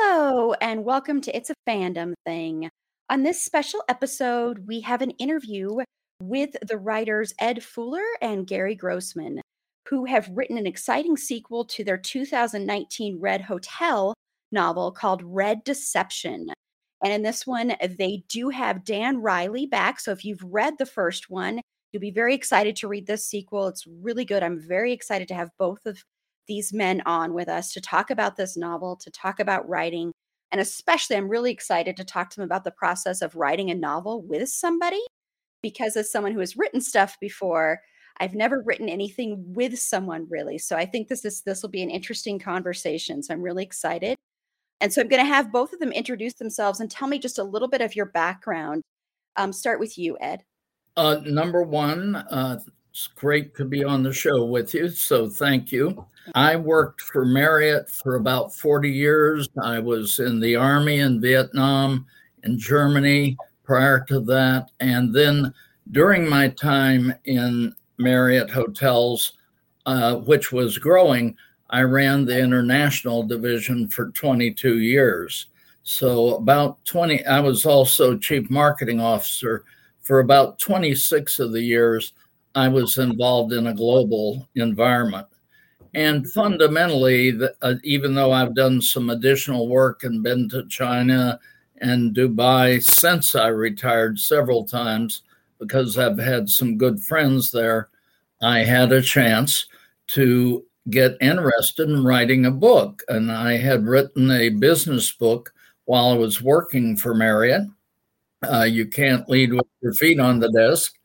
Hello, and welcome to It's a Fandom Thing. On this special episode, we have an interview with the writers Ed Fuller and Gary Grossman, who have written an exciting sequel to their 2019 Red Hotel novel called Red Deception. And in this one, they do have Dan Riley back. So if you've read the first one, you'll be very excited to read this sequel. It's really good. I'm very excited to have both of these men on with us to talk about this novel, to talk about writing. And especially, I'm really excited to talk to them about the process of writing a novel with somebody because, as someone who has written stuff before, I've never written anything with someone really. So I think this is this will be an interesting conversation. So I'm really excited. And so I'm going to have both of them introduce themselves and tell me just a little bit of your background. Um, start with you, Ed. Uh, number one, uh, it's great to be on the show with you. So thank you. I worked for Marriott for about 40 years. I was in the Army in Vietnam, in Germany prior to that. And then during my time in Marriott Hotels, uh, which was growing, I ran the international division for 22 years. So, about 20, I was also chief marketing officer for about 26 of the years I was involved in a global environment. And fundamentally, uh, even though I've done some additional work and been to China and Dubai since I retired several times because I've had some good friends there, I had a chance to get interested in writing a book. And I had written a business book while I was working for Marriott. Uh, you can't lead with your feet on the desk.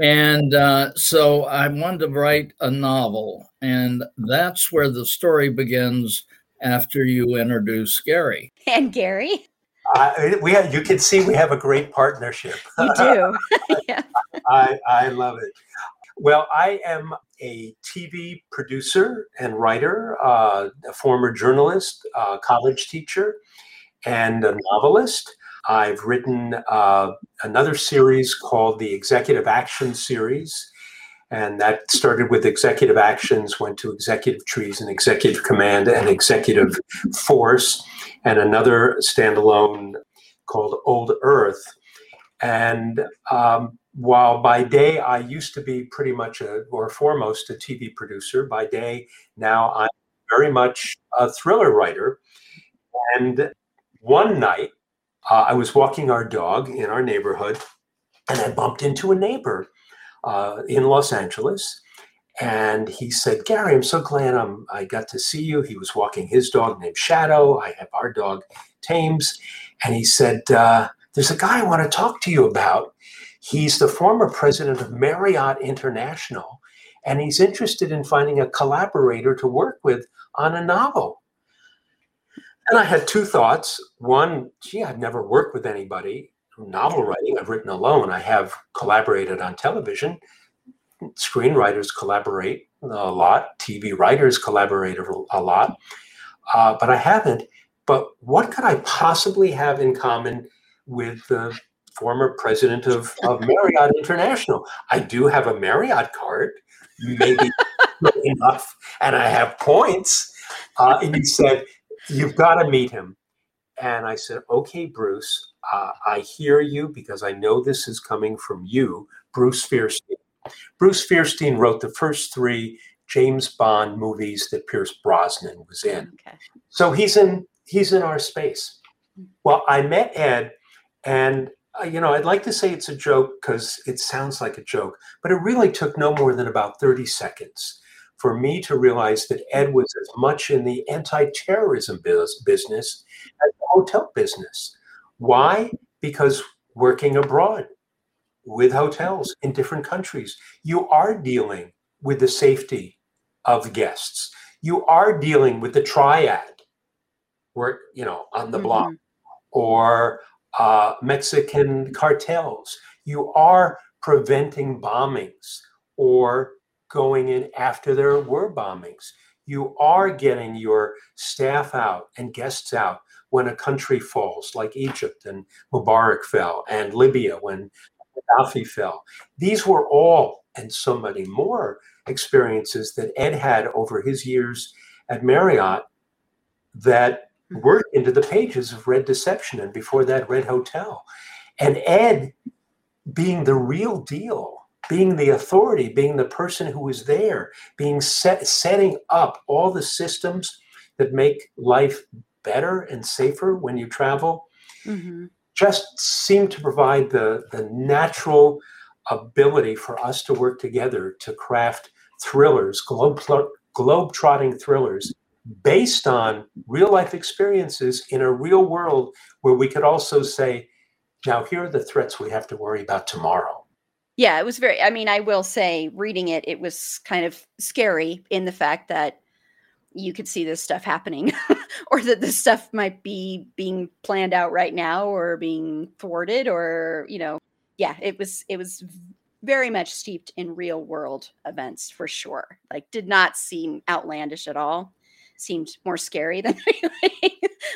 And uh, so I wanted to write a novel, and that's where the story begins after you introduce Gary. And Gary? Uh, we have, you can see we have a great partnership. You do. yeah. I, I love it. Well, I am a TV producer and writer, uh, a former journalist, uh, college teacher, and a novelist. I've written uh, another series called the Executive Action Series. And that started with executive actions, went to executive treason and executive command and executive force, and another standalone called Old Earth. And um, while by day I used to be pretty much a, or foremost a TV producer, by day now I'm very much a thriller writer. And one night uh, I was walking our dog in our neighborhood, and I bumped into a neighbor uh, in Los Angeles. And he said, Gary, I'm so glad I'm, I got to see you. He was walking his dog named Shadow. I have our dog, Thames. And he said, uh, There's a guy I want to talk to you about. He's the former president of Marriott International, and he's interested in finding a collaborator to work with on a novel. And I had two thoughts. One, gee, I've never worked with anybody. Novel writing, I've written alone. I have collaborated on television. Screenwriters collaborate a lot. TV writers collaborate a lot. Uh, but I haven't. But what could I possibly have in common with the former president of, of Marriott International? I do have a Marriott card, maybe enough, and I have points. Uh, and he said, You've got to meet him. And I said, Okay, Bruce, uh, I hear you because I know this is coming from you, Bruce Feirstein. Bruce Feirstein wrote the first three James Bond movies that Pierce Brosnan was in. Okay. So he's in he's in our space. Well, I met Ed, and uh, you know, I'd like to say it's a joke because it sounds like a joke, but it really took no more than about 30 seconds for me to realize that Ed was as much in the anti-terrorism business as the hotel business. Why? Because working abroad with hotels in different countries, you are dealing with the safety of guests. You are dealing with the triad, where you know on the mm-hmm. block, or uh, Mexican cartels. You are preventing bombings or going in after there were bombings. You are getting your staff out and guests out when a country falls, like Egypt and Mubarak fell, and Libya when Gaddafi fell. These were all, and so many more, experiences that Ed had over his years at Marriott that hmm. were into the pages of Red Deception and before that, Red Hotel. And Ed, being the real deal, being the authority, being the person who is there, being set, setting up all the systems that make life better and safer when you travel, mm-hmm. just seem to provide the, the natural ability for us to work together to craft thrillers, globe, globe trotting thrillers based on real life experiences in a real world where we could also say, now here are the threats we have to worry about tomorrow yeah, it was very. I mean, I will say, reading it, it was kind of scary in the fact that you could see this stuff happening, or that this stuff might be being planned out right now, or being thwarted, or you know, yeah, it was. It was very much steeped in real world events for sure. Like, did not seem outlandish at all. Seemed more scary than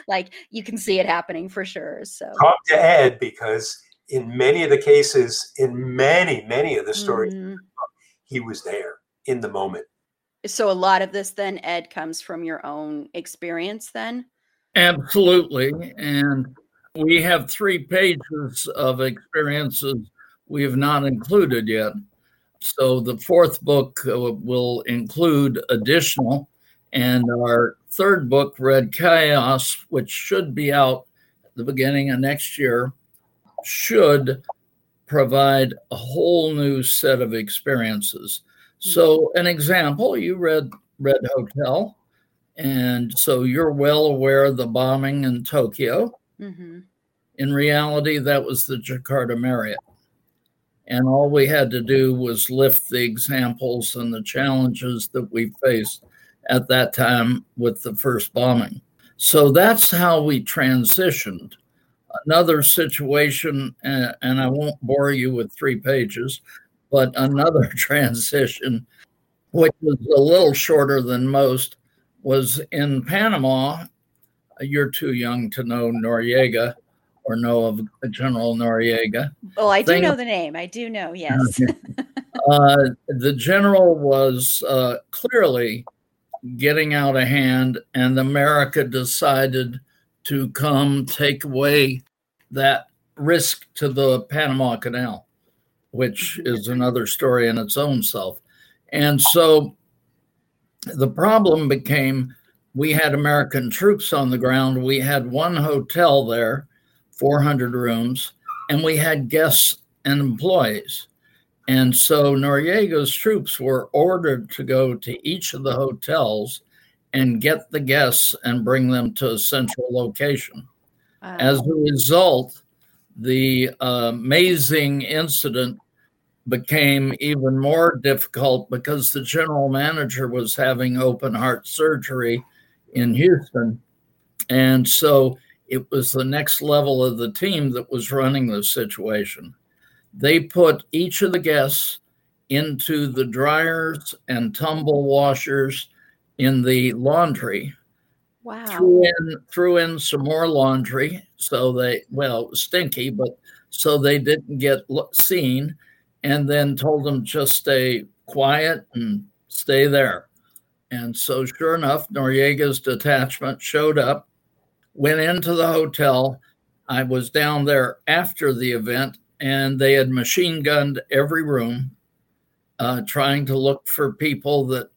like you can see it happening for sure. So talk to Ed because in many of the cases, in many, many of the stories, mm-hmm. he was there in the moment. So a lot of this then, Ed, comes from your own experience then? Absolutely. And we have three pages of experiences we have not included yet. So the fourth book uh, will include additional. And our third book, Red Chaos, which should be out at the beginning of next year, should provide a whole new set of experiences. So, an example, you read Red Hotel, and so you're well aware of the bombing in Tokyo. Mm-hmm. In reality, that was the Jakarta Marriott. And all we had to do was lift the examples and the challenges that we faced at that time with the first bombing. So that's how we transitioned another situation, and I won't bore you with three pages, but another transition, which was a little shorter than most, was in Panama. You're too young to know Noriega or know of General Noriega. Oh, I do Thing, know the name. I do know, yes. uh, the general was uh, clearly getting out of hand, and America decided to come take away that risk to the Panama Canal, which mm-hmm. is another story in its own self. And so the problem became we had American troops on the ground. We had one hotel there, 400 rooms, and we had guests and employees. And so Noriega's troops were ordered to go to each of the hotels and get the guests and bring them to a central location. Wow. As a result, the uh, amazing incident became even more difficult because the general manager was having open heart surgery in Houston. And so it was the next level of the team that was running the situation. They put each of the guests into the dryers and tumble washers in the laundry. Wow. Threw in, threw in some more laundry. So they, well, stinky, but so they didn't get seen. And then told them just stay quiet and stay there. And so, sure enough, Noriega's detachment showed up, went into the hotel. I was down there after the event, and they had machine gunned every room uh, trying to look for people that,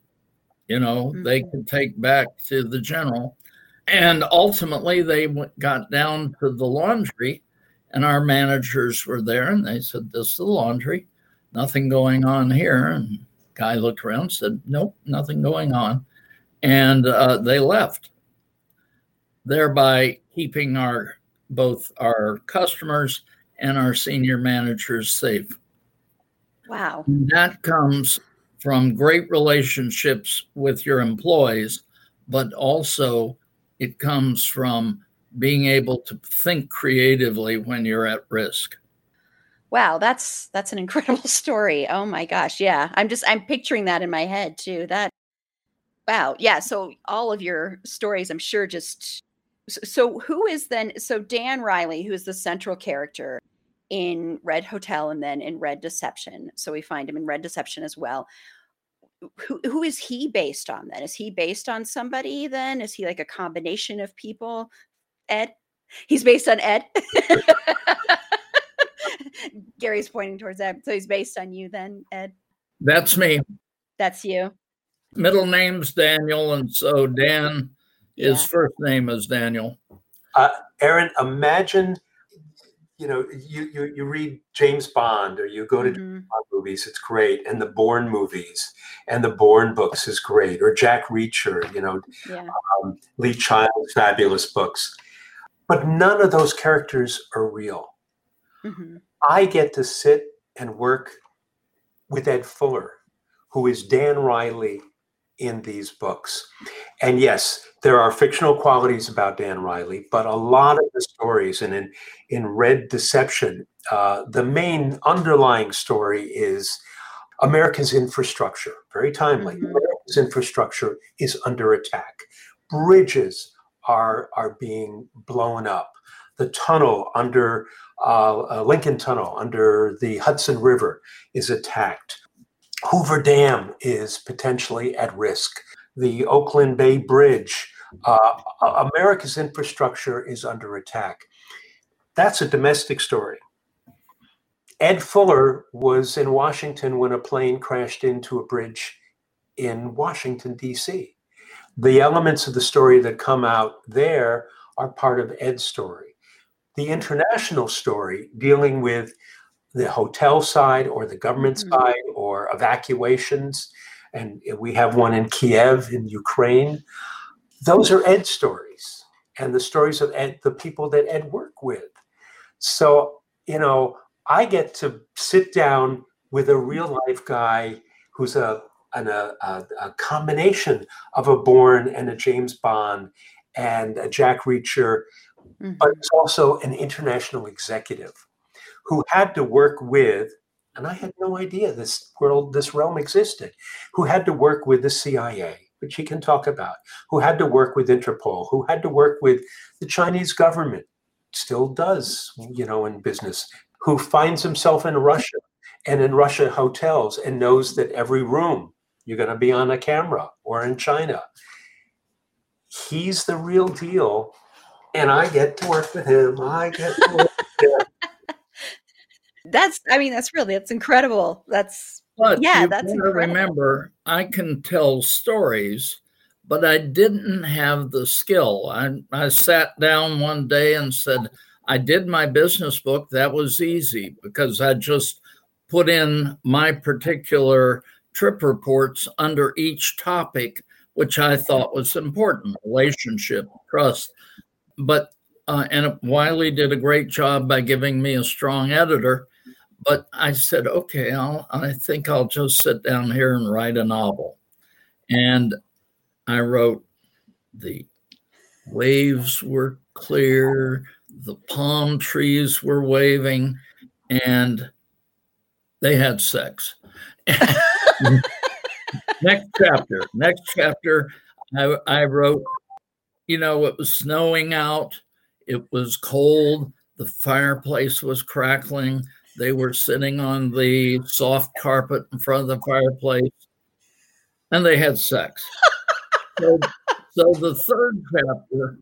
you know, mm-hmm. they could take back to the general. And ultimately, they went, got down to the laundry, and our managers were there, and they said, This is the laundry, nothing going on here. And guy looked around, said, Nope, nothing going on. And uh, they left, thereby keeping our both our customers and our senior managers safe. Wow. And that comes from great relationships with your employees, but also it comes from being able to think creatively when you're at risk. Wow, that's that's an incredible story. Oh my gosh. Yeah. I'm just I'm picturing that in my head too. That wow. Yeah, so all of your stories I'm sure just so who is then so Dan Riley who is the central character in Red Hotel and then in Red Deception. So we find him in Red Deception as well. Who, who is he based on then? Is he based on somebody then? Is he like a combination of people? Ed? He's based on Ed. Gary's pointing towards Ed. So he's based on you then, Ed? That's me. That's you. Middle name's Daniel. And so Dan, yeah. his first name is Daniel. Uh, Erin, imagine you know, you, you you read James Bond or you go to mm-hmm. Bond movies, it's great, and the Bourne movies and the Bourne books is great, or Jack Reacher, you know, yeah. um, Lee Child's fabulous books, but none of those characters are real. Mm-hmm. I get to sit and work with Ed Fuller, who is Dan Riley in these books. And yes, there are fictional qualities about Dan Riley, but a lot of the stories, and in, in Red Deception, uh, the main underlying story is America's infrastructure, very timely. Mm-hmm. America's infrastructure is under attack. Bridges are, are being blown up. The tunnel under uh, uh Lincoln Tunnel under the Hudson River is attacked Hoover Dam is potentially at risk. The Oakland Bay Bridge, uh, America's infrastructure is under attack. That's a domestic story. Ed Fuller was in Washington when a plane crashed into a bridge in Washington, D.C. The elements of the story that come out there are part of Ed's story. The international story dealing with the hotel side or the government mm-hmm. side or evacuations. And we have one in Kiev in Ukraine. Those are Ed stories and the stories of Ed, the people that Ed worked with. So, you know, I get to sit down with a real life guy who's a, an, a, a combination of a Bourne and a James Bond and a Jack Reacher, mm-hmm. but it's also an international executive who had to work with, and I had no idea this world, this realm existed, who had to work with the CIA, which he can talk about, who had to work with Interpol, who had to work with the Chinese government, still does, you know, in business, who finds himself in Russia and in Russia hotels and knows that every room you're going to be on a camera or in China. He's the real deal. And I get to work with him. I get to. That's, I mean, that's really, that's incredible. That's, but yeah, that's incredible. remember, I can tell stories, but I didn't have the skill. I, I sat down one day and said, I did my business book. That was easy because I just put in my particular trip reports under each topic, which I thought was important relationship, trust. But, uh, and Wiley did a great job by giving me a strong editor but I said, okay, I'll, I think I'll just sit down here and write a novel. And I wrote the waves were clear, the palm trees were waving, and they had sex. next chapter, next chapter, I, I wrote, you know, it was snowing out, it was cold, the fireplace was crackling, they were sitting on the soft carpet in front of the fireplace and they had sex. so, so the third chapter,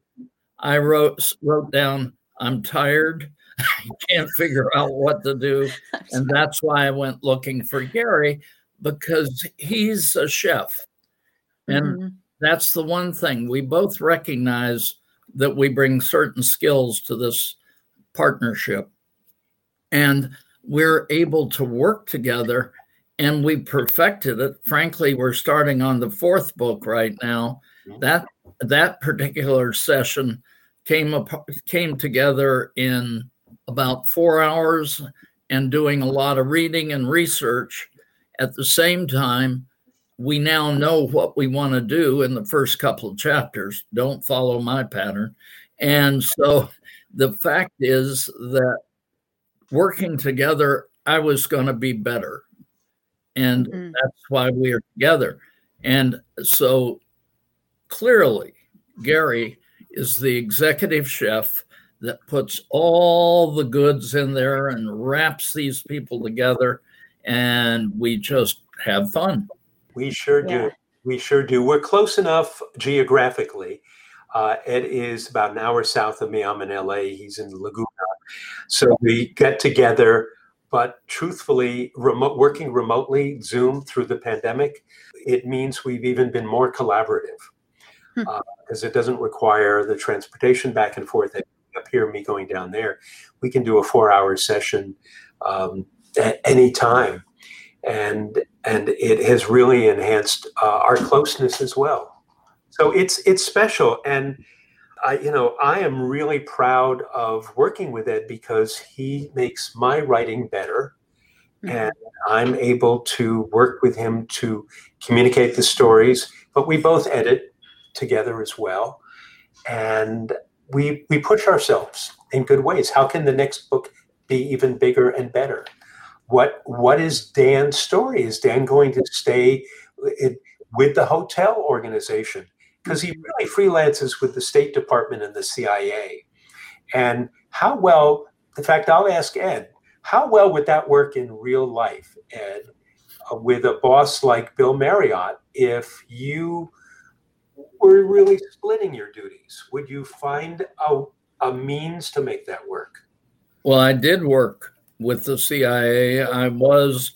I wrote wrote down, I'm tired. I can't figure out what to do. And that's why I went looking for Gary. because he's a chef. And mm-hmm. that's the one thing we both recognize that we bring certain skills to this partnership. And we're able to work together and we perfected it. Frankly, we're starting on the fourth book right now. That that particular session came up, came together in about four hours and doing a lot of reading and research. At the same time, we now know what we want to do in the first couple of chapters. Don't follow my pattern. And so the fact is that working together, I was going to be better. And mm-hmm. that's why we are together. And so clearly, Gary is the executive chef that puts all the goods in there and wraps these people together. And we just have fun. We sure yeah. do. We sure do. We're close enough geographically. Uh, Ed is about an hour south of me. I'm in LA. He's in Laguna. So we get together, but truthfully, remote working remotely, Zoom through the pandemic, it means we've even been more collaborative because hmm. uh, it doesn't require the transportation back and forth up here, me going down there. We can do a four-hour session um, at any time and and it has really enhanced uh, our closeness as well. So it's it's special, and I you know I am really proud of working with Ed because he makes my writing better, mm-hmm. and I'm able to work with him to communicate the stories. But we both edit together as well, and we we push ourselves in good ways. How can the next book be even bigger and better? what what is Dan's story? Is Dan going to stay in, with the hotel organization? Because he really freelances with the State Department and the CIA. And how well, in fact, I'll ask Ed, how well would that work in real life, Ed, uh, with a boss like Bill Marriott, if you were really splitting your duties? Would you find a, a means to make that work? Well, I did work with the CIA. I was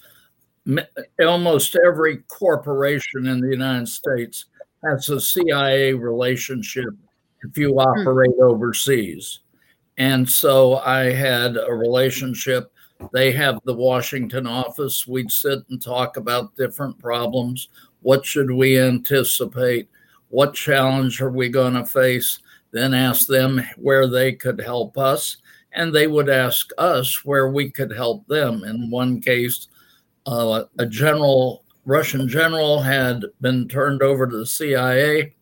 almost every corporation in the United States has a CIA relationship if you hmm. operate hmm. overseas. And so I had a relationship. They have the Washington office. We'd sit and talk about different problems. What should we anticipate? What challenge are we going to face? Then ask them where they could help us and they would ask us where we could help them. In one case, uh, a general, Russian general, had been turned over to the CIA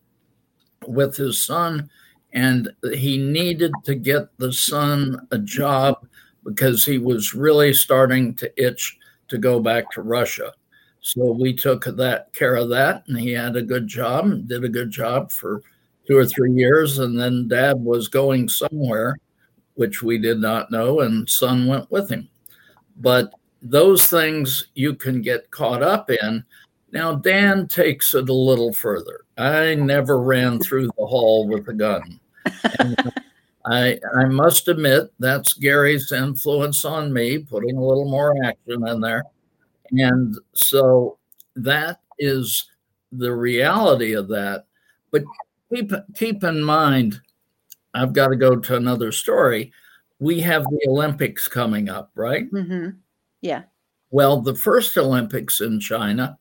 with his son, and he needed to get the son a job because he was really starting to itch to go back to Russia. So we took that care of that, and he had a good job and did a good job for two or three years. And then Dad was going somewhere, which we did not know, and son went with him. But those things you can get caught up in. Now, Dan takes it a little further. I never ran through the hall with a gun. I, I must admit that's Gary's influence on me, putting a little more action in there. And so that is the reality of that. But keep keep in mind I've got to go to another story. We have the Olympics coming up, right? Mm-hmm. Yeah. Well, the first Olympics in China,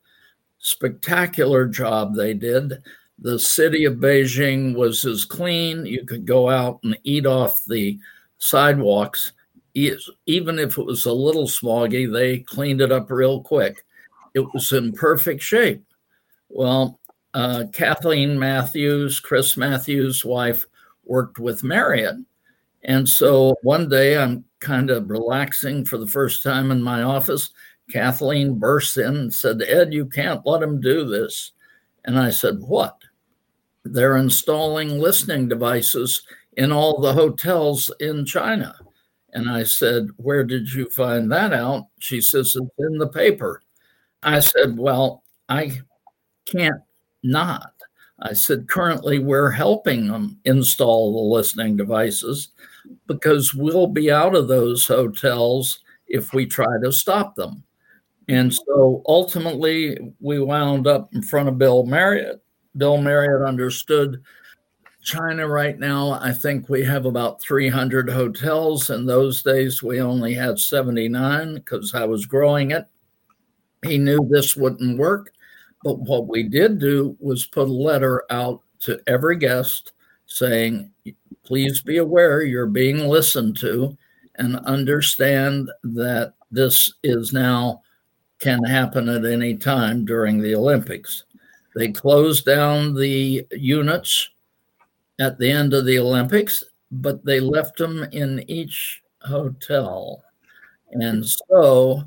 spectacular job they did. The city of Beijing was as clean. You could go out and eat off the sidewalks. Even if it was a little smoggy, they cleaned it up real quick. It was in perfect shape. Well, uh, Kathleen Matthews, Chris Matthews' wife, worked with Marriott. And so one day I'm kind of relaxing for the first time in my office. Kathleen bursts in and said, Ed, you can't let him do this. And I said, What? They're installing listening devices in all the hotels in China. And I said, Where did you find that out? She says, It's in the paper. I said, Well, I can't not. I said, currently we're helping them install the listening devices because we'll be out of those hotels if we try to stop them. And so ultimately, we wound up in front of Bill Marriott. Bill Marriott understood China right now. I think we have about 300 hotels. In those days, we only had 79 because I was growing it. He knew this wouldn't work. But what we did do was put a letter out to every guest saying, please be aware you're being listened to and understand that this is now can happen at any time during the Olympics. They closed down the units at the end of the Olympics, but they left them in each hotel. And so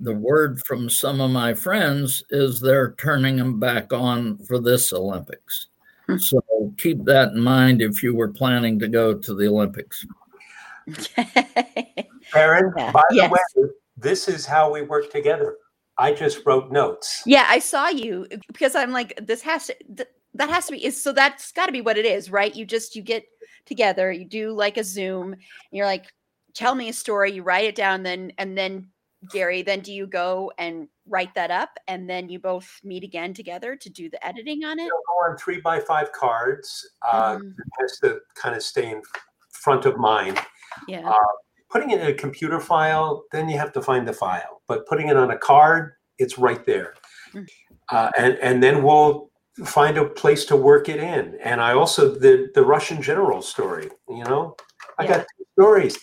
the word from some of my friends is they're turning them back on for this Olympics. Hmm. So keep that in mind if you were planning to go to the Olympics. Erin, yeah. by yes. the way, this is how we work together. I just wrote notes. Yeah, I saw you because I'm like, this has to, th- that has to be, is so that's got to be what it is, right? You just, you get together, you do like a Zoom, and you're like, tell me a story, you write it down, then, and then Gary, then do you go and write that up and then you both meet again together to do the editing on it? Go on three by five cards. Uh, it has to kind of stay in front of mind. Yeah. Uh, putting it in a computer file, then you have to find the file. But putting it on a card, it's right there. Mm. Uh, and and then we'll find a place to work it in. And I also the the Russian general story. You know, I yeah. got two stories.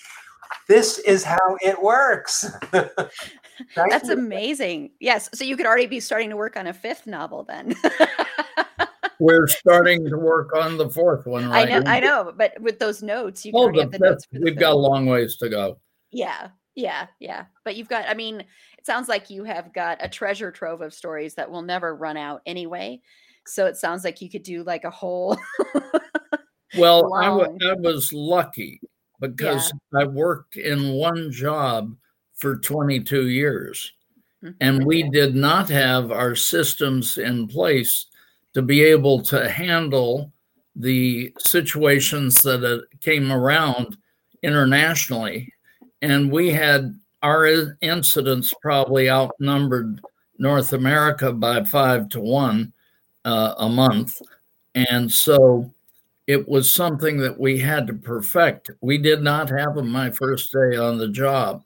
This is how it works. That's amazing. Yes. So you could already be starting to work on a fifth novel then. We're starting to work on the fourth one. Right? I know, I know, but with those notes, you oh, the, the notes we've fifth. got a long ways to go. Yeah, yeah, yeah. But you've got. I mean, it sounds like you have got a treasure trove of stories that will never run out anyway. So it sounds like you could do like a whole. well, I, w- I was lucky because yeah. I worked in one job for 22 years. Mm-hmm. And we did not have our systems in place to be able to handle the situations that came around internationally. And we had our incidents probably outnumbered North America by five to one uh, a month. And so it was something that we had to perfect. We did not have them my first day on the job,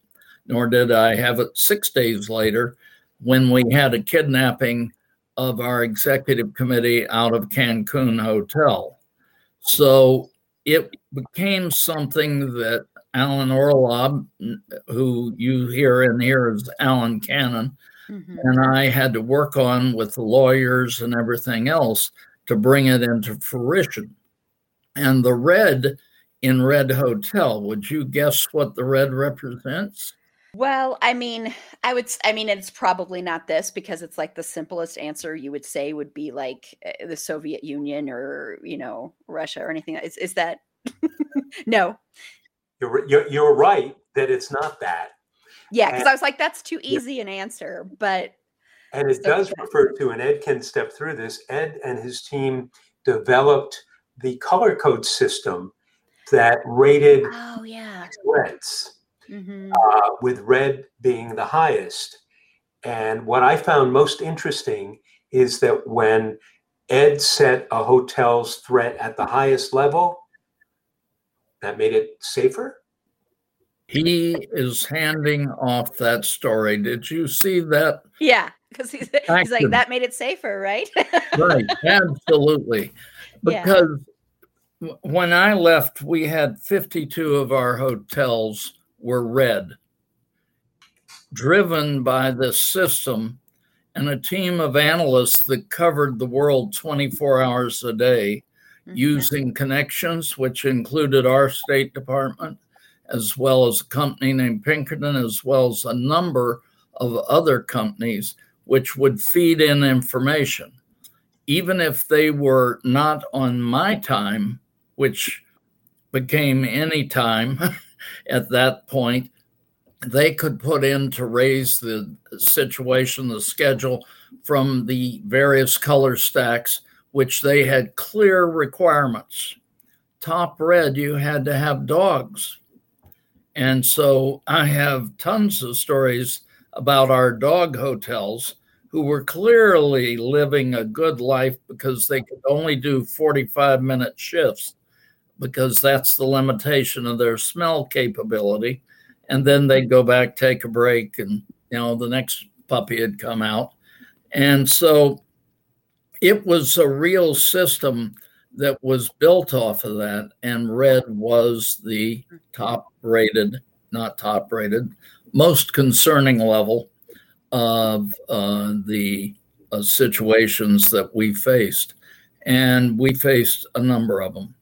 nor did I have it six days later when we had a kidnapping of our executive committee out of Cancun Hotel. So it became something that Alan Orlob, who you hear in here is Alan Cannon, mm-hmm. and I had to work on with the lawyers and everything else to bring it into fruition. And the red in Red Hotel, would you guess what the red represents? Well, I mean, I would, I mean, it's probably not this because it's like the simplest answer you would say would be like eh, the Soviet Union or, you know, Russia or anything. Is, is that no? You're, you're, you're right that it's not that. Yeah, because I was like, that's too easy yeah. an answer, but. And it so does refer to, and Ed can step through this. Ed and his team developed the color code system that rated oh, yeah. reds mm-hmm. uh, with red being the highest. And what I found most interesting is that when Ed set a hotel's threat at the highest level, that made it safer. He is handing off that story. Did you see that? Yeah, because he's, he's like, that made it safer, right? right, absolutely. Because yeah. when I left, we had 52 of our hotels were red, driven by this system and a team of analysts that covered the world 24 hours a day mm-hmm. using connections, which included our State Department, as well as a company named Pinkerton, as well as a number of other companies, which would feed in information. Even if they were not on my time, which became any time at that point, they could put in to raise the situation, the schedule from the various color stacks, which they had clear requirements. Top red, you had to have dogs. And so I have tons of stories about our dog hotels who were clearly living a good life because they could only do 45 minute shifts because that's the limitation of their smell capability. And then they'd go back, take a break, and you know, the next puppy had come out. And so it was a real system that was built off of that. And Red was the top rated, not top rated, most concerning level of uh, the uh, situations that we faced. And we faced a number of them.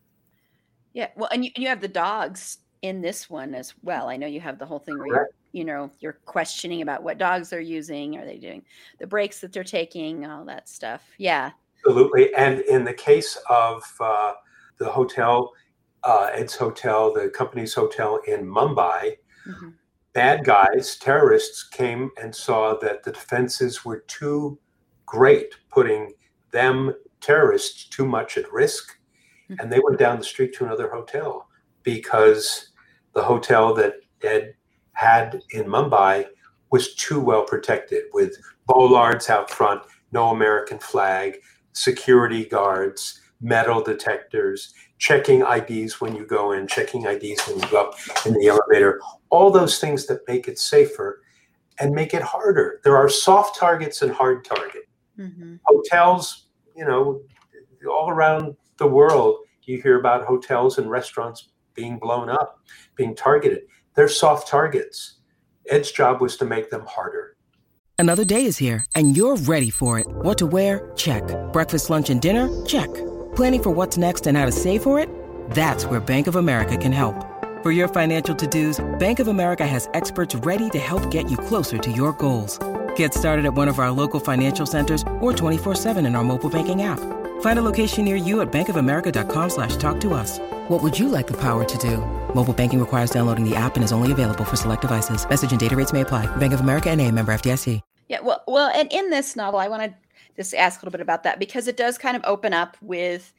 Yeah. Well, and you, you have the dogs in this one as well. I know you have the whole thing where you're, you know, you're questioning about what dogs they're using. Are they doing the breaks that they're taking? All that stuff. Yeah. Absolutely. And in the case of uh, the hotel, uh, Ed's Hotel, the company's hotel in Mumbai, mm-hmm. Bad guys, terrorists came and saw that the defenses were too great, putting them, terrorists, too much at risk. Mm-hmm. And they went down the street to another hotel because the hotel that Ed had in Mumbai was too well protected with bollards out front, no American flag, security guards, metal detectors, checking IDs when you go in, checking IDs when you go up in the elevator, all those things that make it safer and make it harder. There are soft targets and hard target. Mm-hmm. Hotels, you know, all around the world, you hear about hotels and restaurants being blown up, being targeted. They're soft targets. Ed's job was to make them harder. Another day is here, and you're ready for it. What to wear? Check. Breakfast, lunch, and dinner? Check. Planning for what's next and how to save for it? That's where Bank of America can help. For your financial to-dos, Bank of America has experts ready to help get you closer to your goals. Get started at one of our local financial centers or 24-7 in our mobile banking app. Find a location near you at bankofamerica.com slash talk to us. What would you like the power to do? Mobile banking requires downloading the app and is only available for select devices. Message and data rates may apply. Bank of America and a member FDIC. Yeah, well, well, and in this novel, I want to just ask a little bit about that because it does kind of open up with,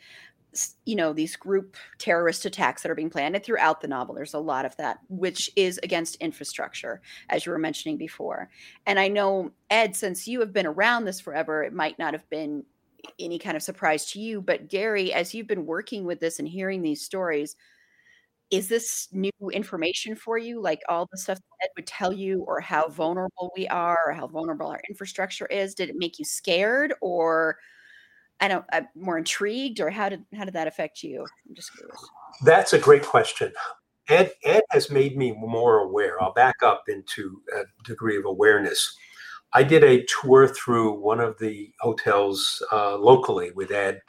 you know, these group terrorist attacks that are being planned throughout the novel. There's a lot of that, which is against infrastructure, as you were mentioning before. And I know Ed, since you have been around this forever, it might not have been any kind of surprise to you. But Gary, as you've been working with this and hearing these stories, is this new information for you? Like all the stuff that Ed would tell you, or how vulnerable we are, or how vulnerable our infrastructure is? Did it make you scared, or I don't, I'm more intrigued, or how did how did that affect you? I'm just curious. That's a great question. Ed Ed has made me more aware. I'll back up into a degree of awareness. I did a tour through one of the hotels uh, locally with Ed,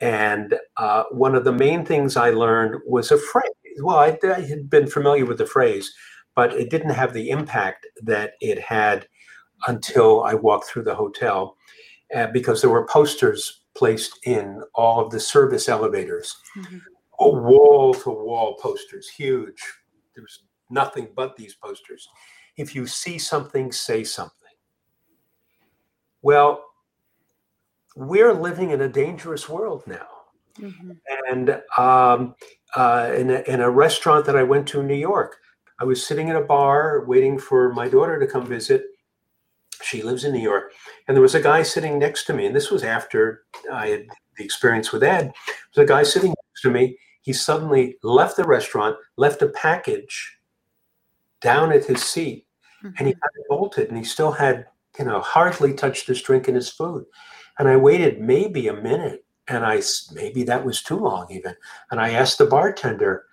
and uh, one of the main things I learned was a phrase. Well, I, I, had been familiar with the phrase, but it didn't have the impact that it had until I walked through the hotel, uh, because there were posters placed in all of the service elevators, wall to wall posters, huge. There was nothing but these posters. If you see something, say something. Well, we're living in a dangerous world now. Mm-hmm. And um, uh, in, a, in a restaurant that I went to in New York, I was sitting in a bar waiting for my daughter to come visit. She lives in New York. And there was a guy sitting next to me. And this was after I had the experience with Ed. There was a guy sitting next to me. He suddenly left the restaurant, left a package down at his seat, mm-hmm. and he mm-hmm. had it bolted. And he still had you know, hardly touched his drink and his food. And I waited maybe a minute and I, maybe that was too long even. And I asked the bartender,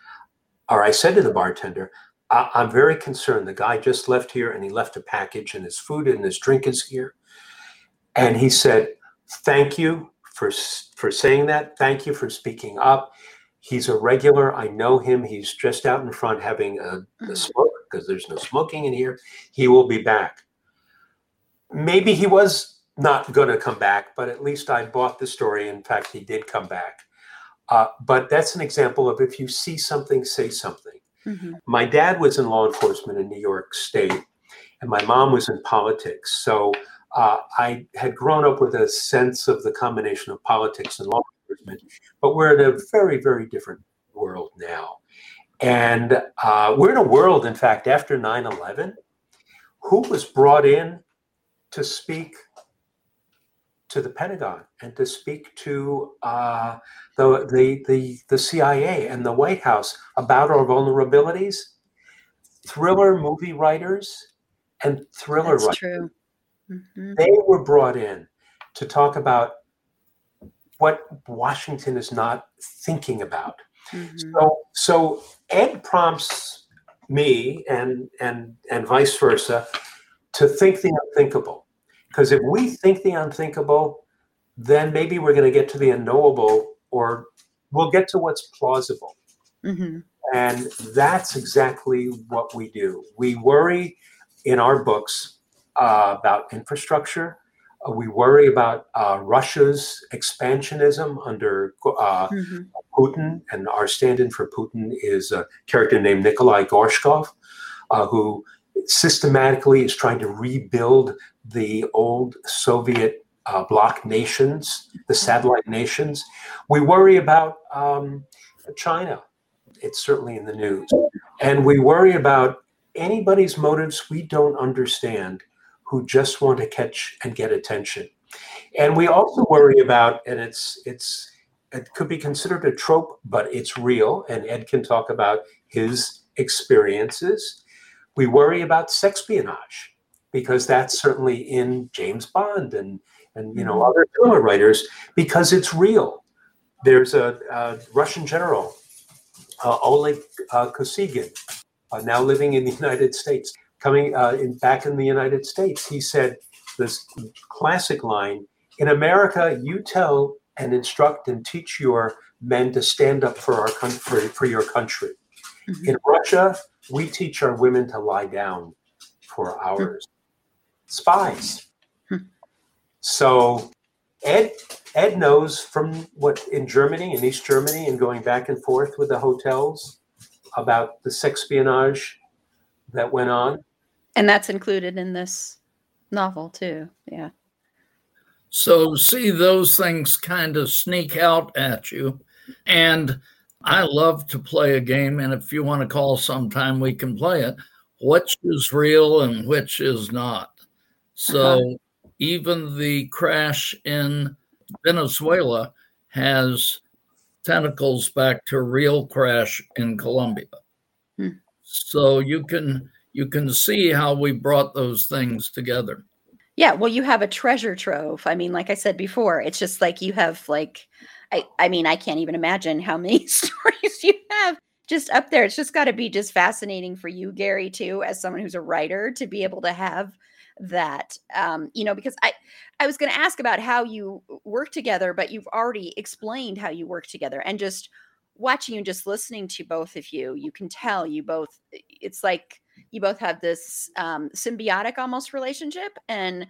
or I said to the bartender, I- I'm very concerned. The guy just left here and he left a package and his food and his drink is here. And he said, thank you for, for saying that. Thank you for speaking up. He's a regular. I know him. He's just out in front having a, a mm. smoke because there's no smoking in here. He will be back maybe he was not going to come back, but at least I bought the story. In fact, he did come back. Uh, but that's an example of if you see something, say something. Mm-hmm. My dad was in law enforcement in New York State, and my mom was in politics. So uh, I had grown up with a sense of the combination of politics and law enforcement, but we're in a very, very different world now. And uh, we're in a world, in fact, after 9 11, who was brought in to speak to the Pentagon and to speak to uh, the, the, the, the CIA and the White House about our vulnerabilities? Thriller movie writers and thriller That's writers. true. Mhm. They were brought in to talk about what Washington is not thinking about. Mhm. So, so Ed prompts me and and and vice versa to think the unthinkable. Because if we think the unthinkable, then maybe we're going to get to the unknowable, or we'll get to what's plausible. Mhm. And that's exactly what we do. We worry in our books uh, about infrastructure. Uh, we worry about uh, Russia's expansionism under uh, Mhm. Putin, and our stand-in for Putin is a character named Nikolai Gorshkov, uh, who systematically is trying to rebuild the old Soviet uh, bloc nations, the satellite nations. We worry about um, China. It's certainly in the news. And we worry about anybody's motives we don't understand who just want to catch and get attention. And we also worry about, and it's it's it could be considered a trope, but it's real. And Ed can talk about his experiences. We worry about sexpionage because that's certainly in James Bond and and you know other thriller writers because it's real. There's a, a Russian general, uh, Oleg uh, Kosygin, uh, now living in the United States, coming uh, in back in the United States. He said this classic line: "In America, you tell and instruct and teach your men to stand up for our country, for your country. Mhm. In Russia, we teach our women to lie down for hours. Spies. So Ed Ed knows from what in Germany, in East Germany, and going back and forth with the hotels about the sexpionage that went on. And that's included in this novel too. Yeah. So, see, those things kind of sneak out at you. And I love to play a game. And if you want to call sometime, we can play it. Which is real and which is not. So, even the crash in Venezuela has tentacles back to real crash in Colombia. Hmm. So you can you can see how we brought those things together. Yeah, well, you have a treasure trove. I mean, like I said before, it's just like you have like, I, I mean, I can't even imagine how many stories you have just up there. It's just got to be just fascinating for you, Gary, too, as someone who's a writer, to be able to have that. Um, you know, because I, I was going to ask about how you work together, but you've already explained how you work together, and just watching you, just listening to both of you, you can tell you both. It's like you both have this um, symbiotic almost relationship and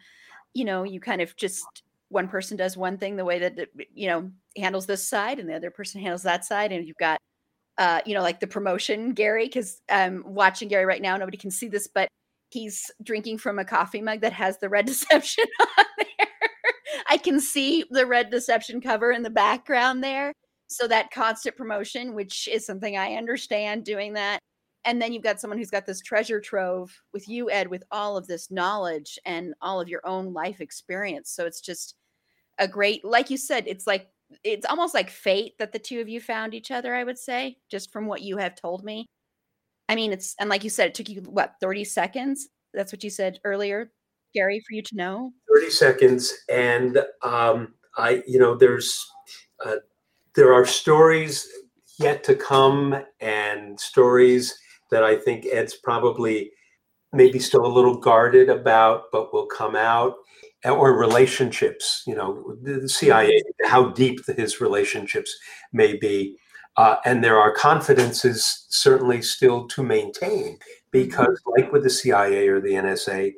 you know you kind of just one person does one thing the way that you know handles this side and the other person handles that side and you've got uh you know like the promotion gary because i'm watching gary right now nobody can see this but he's drinking from a coffee mug that has the red deception on there. I can see the red deception cover in the background there. So that constant promotion which is something i understand doing that. And then you've got someone who's got this treasure trove with you ed with all of this knowledge and all of your own life experience. So it's just a great like you said it's like it's almost like fate that the two of you found each other i would say just from what you have told me. I mean it's and like you said it took you what 30 seconds? That's what you said earlier gary for you to know? 30 seconds and um, i you know there's uh, there are stories yet to come and stories that i think ed's probably maybe still a little guarded about but will come out or relationships you know the cia how deep his relationships may be. Uh, and there are confidences certainly still to maintain because like with the cia or the nsa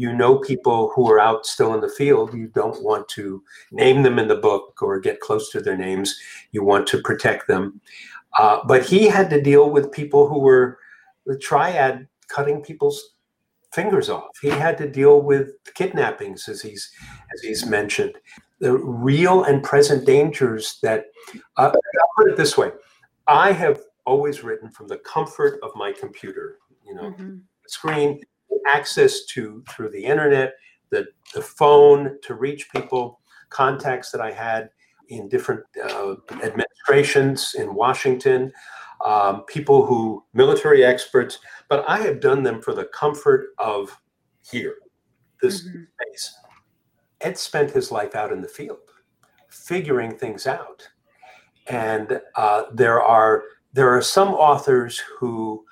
you know people who are out still in the field. You don't want to name them in the book or get close to their names. You want to protect them. Uh, but he had to deal with people who were the triad cutting people's fingers off. He had to deal with kidnappings as he's as he's mentioned. The real and present dangers that uh, i'll put it this way. I have always written from the comfort of my computer you know Mhm. screen access to through the internet, the the phone to reach people, contacts that I had in different uh, administrations in Washington, um, people who military experts, but I have done them for the comfort of here, this mm-hmm. space. Ed spent his life out in the field, figuring things out, and uh, there are there are some authors who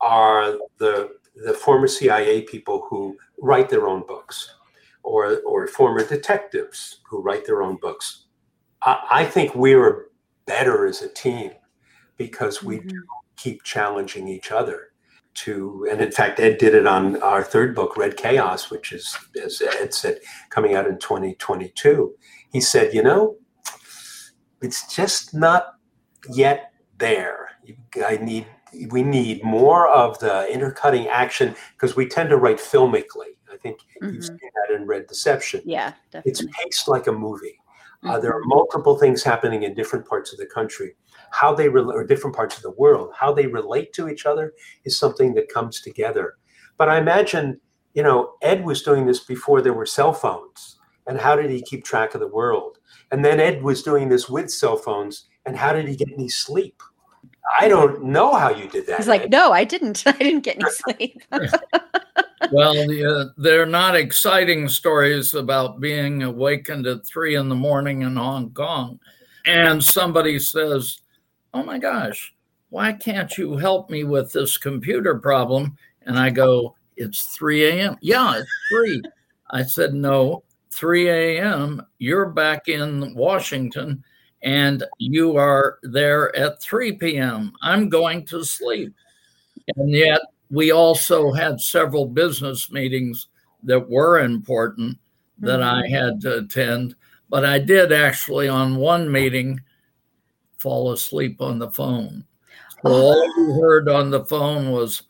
are the the former CIA people who write their own books, or or former detectives who write their own books. I, I think we're better as a team because we mm-hmm. keep challenging each other to and in fact ed did it on our third book red chaos which is as ed said coming out in 2022 he said you know it's just not yet there i need we need more of the intercutting action because we tend to write filmically i think mm-hmm. you've seen that in red deception yeah definitely. it's paced like a movie mm-hmm. uh, there are multiple things happening in different parts of the country how they re- or different parts of the world, how they relate to each other is something that comes together. But I imagine, you know, Ed was doing this before there were cell phones. And how did he keep track of the world? And then Ed was doing this with cell phones. And how did he get any sleep? I don't know how you did that. He's like, no, I didn't. I didn't get any sleep. well, uh, they're not exciting stories about being awakened at three in the morning in Hong Kong. And somebody says, oh my gosh, why can't you help me with this computer problem? And I go, it's 3 a.m. Yeah, it's 3. I said, no, 3 a.m. You're back in Washington and you are there at 3 p.m. I'm going to sleep. And yet, we also had several business meetings that were important that mm-hmm. I had to attend. But I did actually, on one meeting, fall asleep on the phone. So all you heard on the phone was.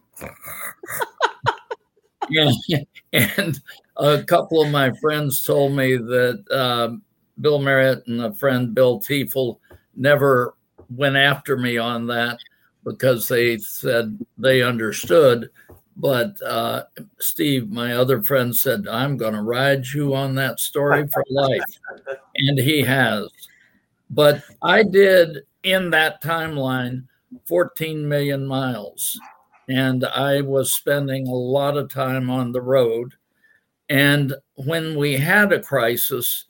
And a couple of my friends told me that um, Bill Marriott and a friend Bill Tiefel never went after me on that because they said they understood. But uh, Steve, my other friend, said, I'm going to ride you on that story for life. and he has. But I did in that timeline 14 million miles. And I was spending a lot of time on the road. And when we had a crisis,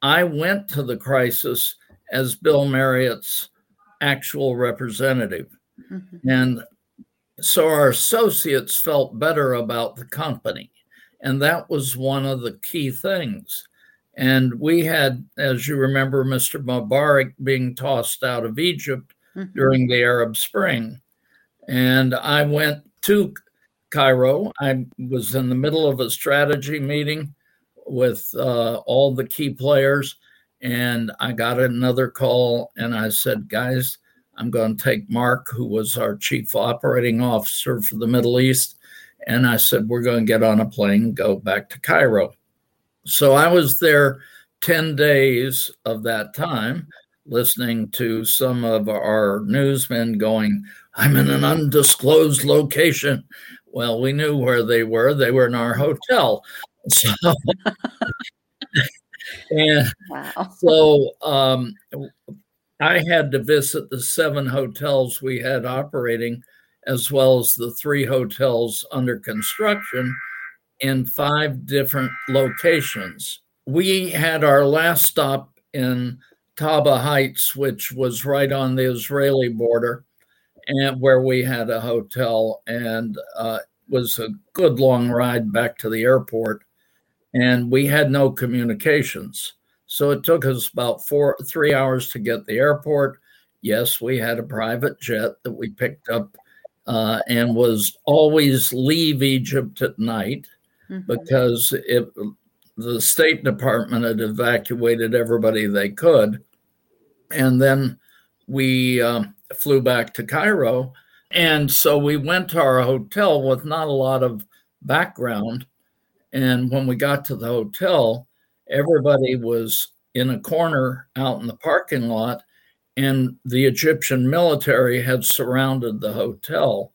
I went to the crisis as Bill Marriott's actual representative. Mm-hmm. And so our associates felt better about the company. And that was one of the key things. And we had, as you remember, Mr. Mubarak being tossed out of Egypt mm-hmm. during the Arab Spring. And I went to Cairo. I was in the middle of a strategy meeting with uh, all the key players. And I got another call and I said, guys, I'm going to take Mark, who was our chief operating officer for the Middle East. And I said, we're going to get on a plane, go back to Cairo. So I was there 10 days of that time listening to some of our newsmen going, I'm in an undisclosed location. Well, we knew where they were. They were in our hotel. So, and wow. so um, I had to visit the seven hotels we had operating, as well as the three hotels under construction in five different locations. We had our last stop in Taba Heights, which was right on the Israeli border, and where we had a hotel, and uh, was a good long ride back to the airport. And we had no communications, so it took us about four, three hours to get the airport. Yes, we had a private jet that we picked up, uh, and was always leave Egypt at night mm-hmm. because it, the State Department had evacuated everybody they could. And then we uh, flew back to Cairo. And so we went to our hotel with not a lot of background. And when we got to the hotel, everybody was in a corner out in the parking lot, and the Egyptian military had surrounded the hotel.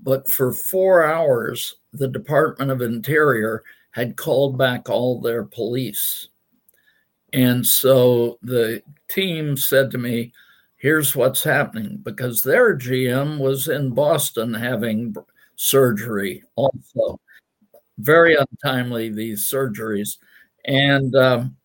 But for four hours, the Department of Interior had called back all their police. And so the team said to me, Here's what's happening because their GM was in Boston having surgery also. Very untimely, these surgeries. And um,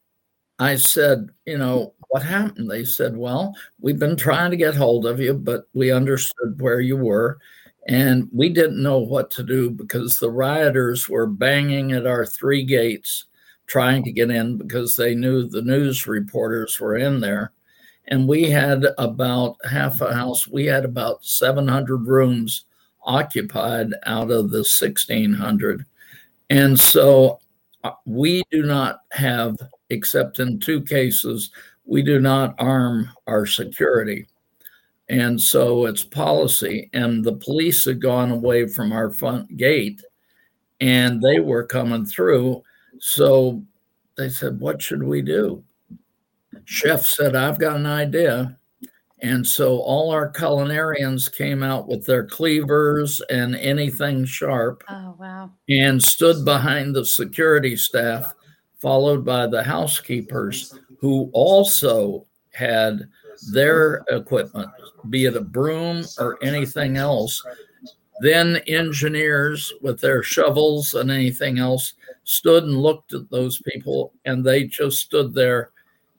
I said, You know, what happened? They said, Well, we've been trying to get hold of you, but we understood where you were. And we didn't know what to do because the rioters were banging at our three gates trying to get in because they knew the news reporters were in there. And we had about half a house, we had about 700 rooms occupied out of the 1600. And so uh, we do not have, except in two cases, we do not arm our security. And so it's policy. And the police had gone away from our front gate and they were coming through. So they said, What should we do? Chef said, I've got an idea. And so all our culinarians came out with their cleavers and anything sharp. Oh, wow. And stood behind the security staff, followed by the housekeepers, who also had their equipment, be it a broom or anything else. Then engineers with their shovels and anything else stood and looked at those people, and they just stood there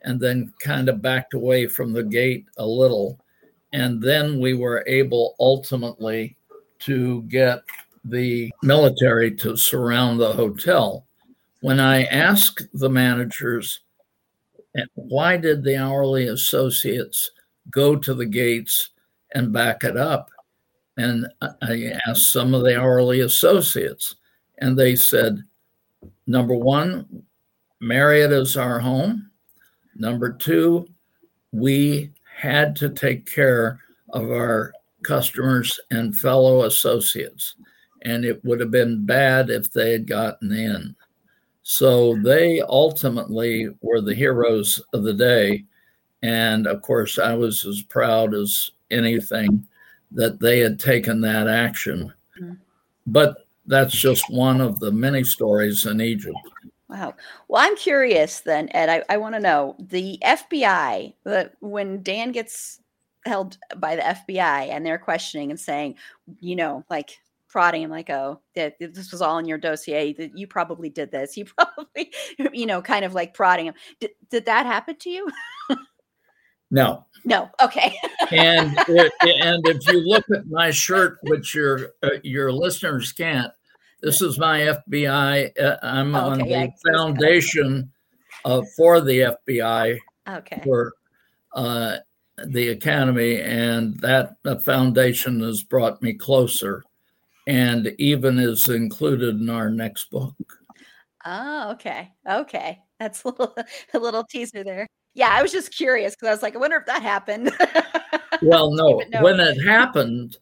and then kind of backed away from the gate a little. And then we were able ultimately to get the military to surround the hotel. When I asked the managers, why did the hourly associates go to the gates and back it up? And I asked some of the hourly associates, and they said, number one, Marriott is our home. Number two, we had to take care of our customers and fellow associates, and it would have been bad if they had gotten in. So they ultimately were the heroes of the day. And of course, I was as proud as anything that they had taken that action. Mm-hmm. But that's just one of the many stories in Egypt. Wow. Well, I'm curious then, Ed. I, I want to know the FBI, the, when Dan gets held by the FBI and they're questioning and saying, you know, like prodding him, like, oh, that this was all in your dossier, that you probably did this. You probably, you know, kind of like prodding him. Did, did that happen to you? no. No. Okay. and it, and if you look at my shirt, which your uh, your listeners can't, this is my FBI. Uh, I'm oh, okay, on yeah, the foundation uh, for the FBI. Okay. For uh, the academy, and that foundation has brought me closer, and even is included in our next book. Oh, okay, okay. That's a little a little teaser there. Yeah, I was just curious because I was like, I wonder if that happened. well, no. When it happened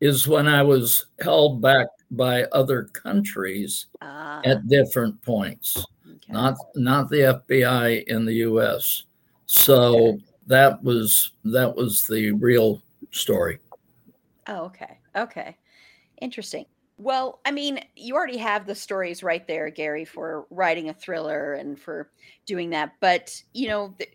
is when I was held back by other countries uh, at different points, okay. not not the FBI in the U.S. So okay. that was that was the real story. Oh, okay, okay, interesting. Well, I mean, you already have the stories right there, Gary, for writing a thriller and for doing that. But you know, the,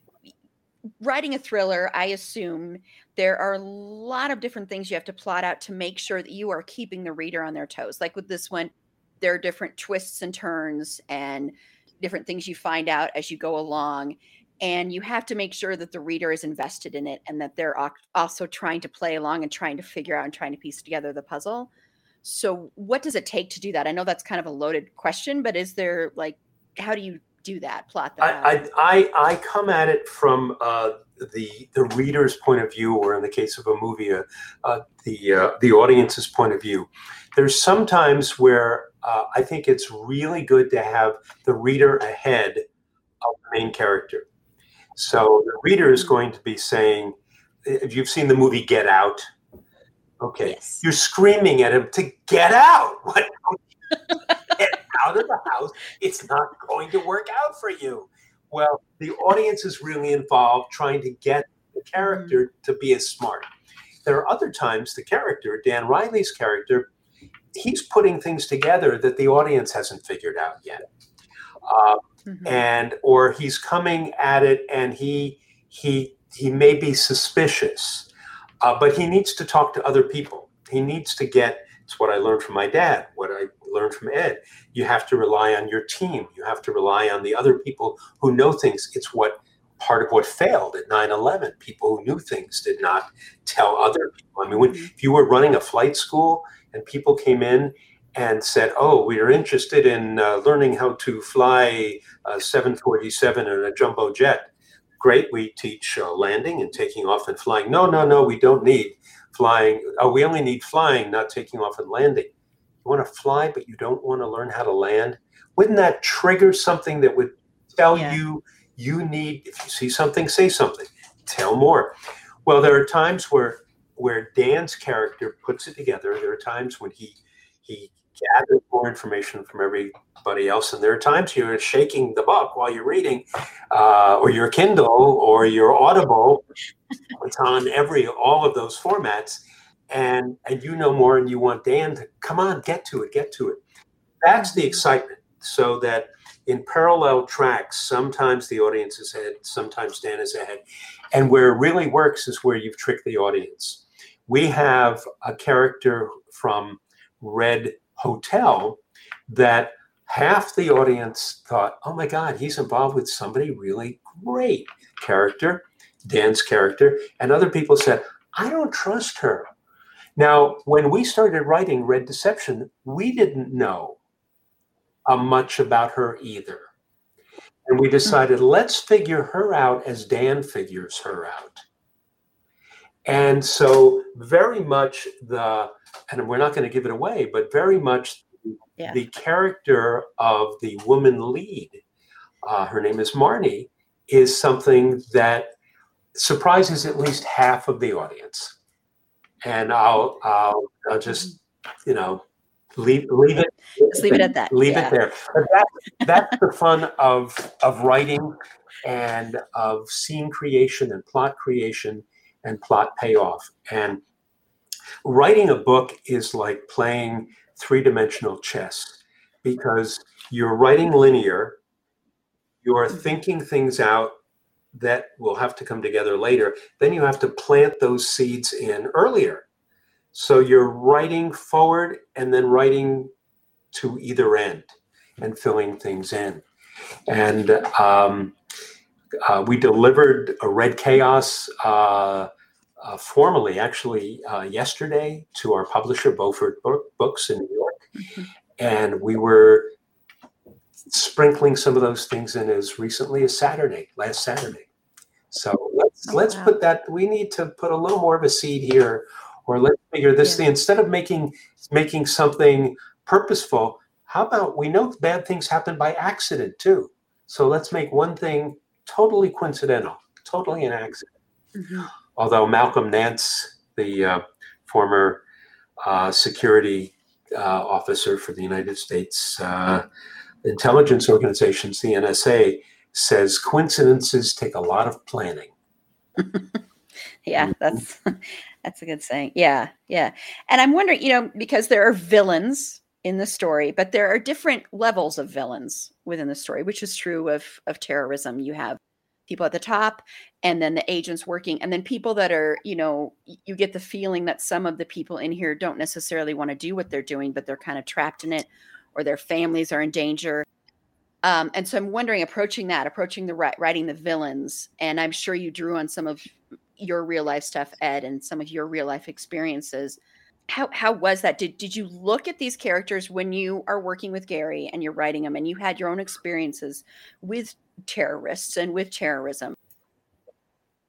writing a thriller, I assume there are a lot of different things you have to plot out to make sure that you are keeping the reader on their toes. Like with this one, there are different twists and turns and different things you find out as you go along. And you have to make sure that the reader is invested in it and that they're also trying to play along and trying to figure out and trying to piece together the puzzle. So, what does it take to do that? I know that's kind of a loaded question, but is there like, how do you do that, plot that I, I, I, I, come at it from uh, the the reader's point of view, or in the case of a movie, uh, uh, the uh, the audience's point of view. There's sometimes where uh, I think it's really good to have the reader ahead of the main character. So the reader is going to be saying, if you've seen the movie Get Out, okay, yes. you're screaming at him to get out. What? get out of the house. It's not going to work out for you. Well, the audience is really involved trying to get the character mm-hmm. to be as smart. There are other times the character, Dan Riley's character, he's putting things together that the audience hasn't figured out yet. Uh, mm-hmm. And or he's coming at it and he he he may be suspicious, uh, but he needs to talk to other people. He needs to get. It's what I learned from my dad. What I learned from Ed. You have to rely on your team. You have to rely on the other people who know things. It's what part of what failed at 9-11 people who knew things did not tell other people i mean when, mm-hmm. if you were running a flight school and people came in and said oh we are interested in uh, learning how to fly a 747 in a jumbo jet great we teach uh, landing and taking off and flying. No no no we don't need flying oh we only need flying not taking off and landing. You want to fly but you don't want to learn how to land? Wouldn't that trigger something that would tell yeah. you you need if you see something say something. Tell more. Well there are times where where dan's character puts it together. There are times when he he gathers more information from everybody else and there are times you're shaking the book while you're reading uh, or your kindle or your audible it's on every all of those formats and and you know more and you want dan to come on get to it get to it that's the excitement so that in parallel tracks, sometimes the audience is ahead, sometimes Dan is ahead. And where it really works is where you've tricked the audience. We have a character from Red Hotel that half the audience thought, oh my God, he's involved with somebody really great character, Dan's character. And other people said, I don't trust her. Now, when we started writing Red Deception, we didn't know uh, much about her either. And we hmm. decided, let's figure her out as Dan figures her out. And so, very much the, and we're not going to give it away, but very much yeah. the character of the woman lead, uh, her name is Marnie, is something that surprises at least half of the audience. And I'll, I'll, I'll just, you know, leave leave it just leave it at that leave yeah. it there but that, that's the fun of of writing and of scene creation and plot creation and plot payoff and writing a book is like playing three-dimensional chess because you're writing linear you're mm-hmm. thinking things out that will have to come together later then you have to plant those seeds in earlier so you're writing forward and then writing to either end and filling things in. And um, uh, we delivered a Red Chaos uh, uh, formally, actually, uh, yesterday to our publisher, Beaufort Books in New York. Mm-hmm. And we were sprinkling some of those things in as recently as Saturday, last Saturday. So let's oh, let's wow. put that. We need to put a little more of a seed here or let's figure this yeah. thing instead of making making something purposeful how about we know bad things happen by accident too so let's make one thing totally coincidental totally an accident mm-hmm. Although malcolm nance the uh, former uh, security uh, officer for the united states uh, intelligence organizations the nsa says coincidences take a lot of planning yeah that's that's a good saying. Yeah, yeah. And I'm wondering, you know, because there are villains in the story, but there are different levels of villains within the story, which is true of of terrorism. You have people at the top and then the agents working and then people that are you know you get the feeling that some of the people in here don't necessarily want to do what they're doing but they're kind of trapped in it or their families are in danger um, and so i'm wondering approaching that approaching the writing the villains and i'm sure you drew on some of your real life stuff, Ed, and some of your real life experiences. How how was that? Did did you look at these characters when you are working with Gary and you're writing them, and you had your own experiences with terrorists and with terrorism?